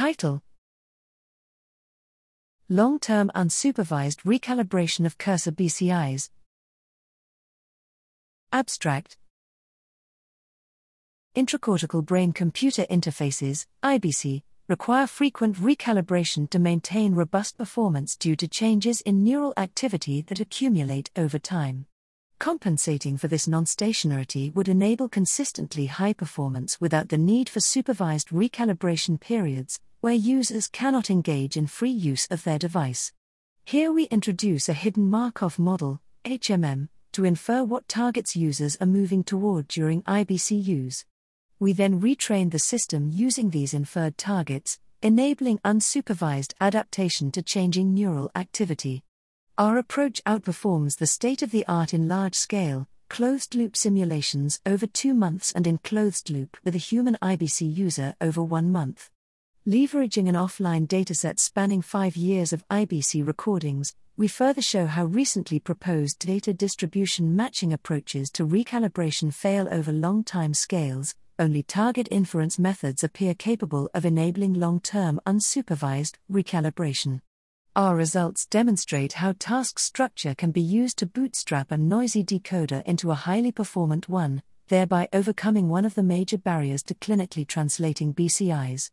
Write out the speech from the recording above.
Title Long term unsupervised recalibration of cursor BCIs. Abstract Intracortical brain computer interfaces, iBCI, require frequent recalibration to maintain robust performance due to changes in neural activity that accumulate over time. Compensating for this non stationarity would enable consistently high performance without the need for supervised recalibration periods, where users cannot engage in free use of their device. Here we introduce a hidden Markov model, HMM, to infer what targets users are moving toward during iBCI use. We then retrain the system using these inferred targets, enabling unsupervised adaptation to changing neural activity. Our approach outperforms the state of the art in large scale, closed loop simulations over two months and in closed loop with a human iBCI user over one month. Leveraging an offline dataset spanning five years of iBCI recordings, we further show how recently proposed data distribution matching approaches to recalibration fail over long time scales. Only target inference methods appear capable of enabling long term unsupervised recalibration. Our results demonstrate how task structure can be used to bootstrap a noisy decoder into a highly performant one, thereby overcoming one of the major barriers to clinically translating BCIs.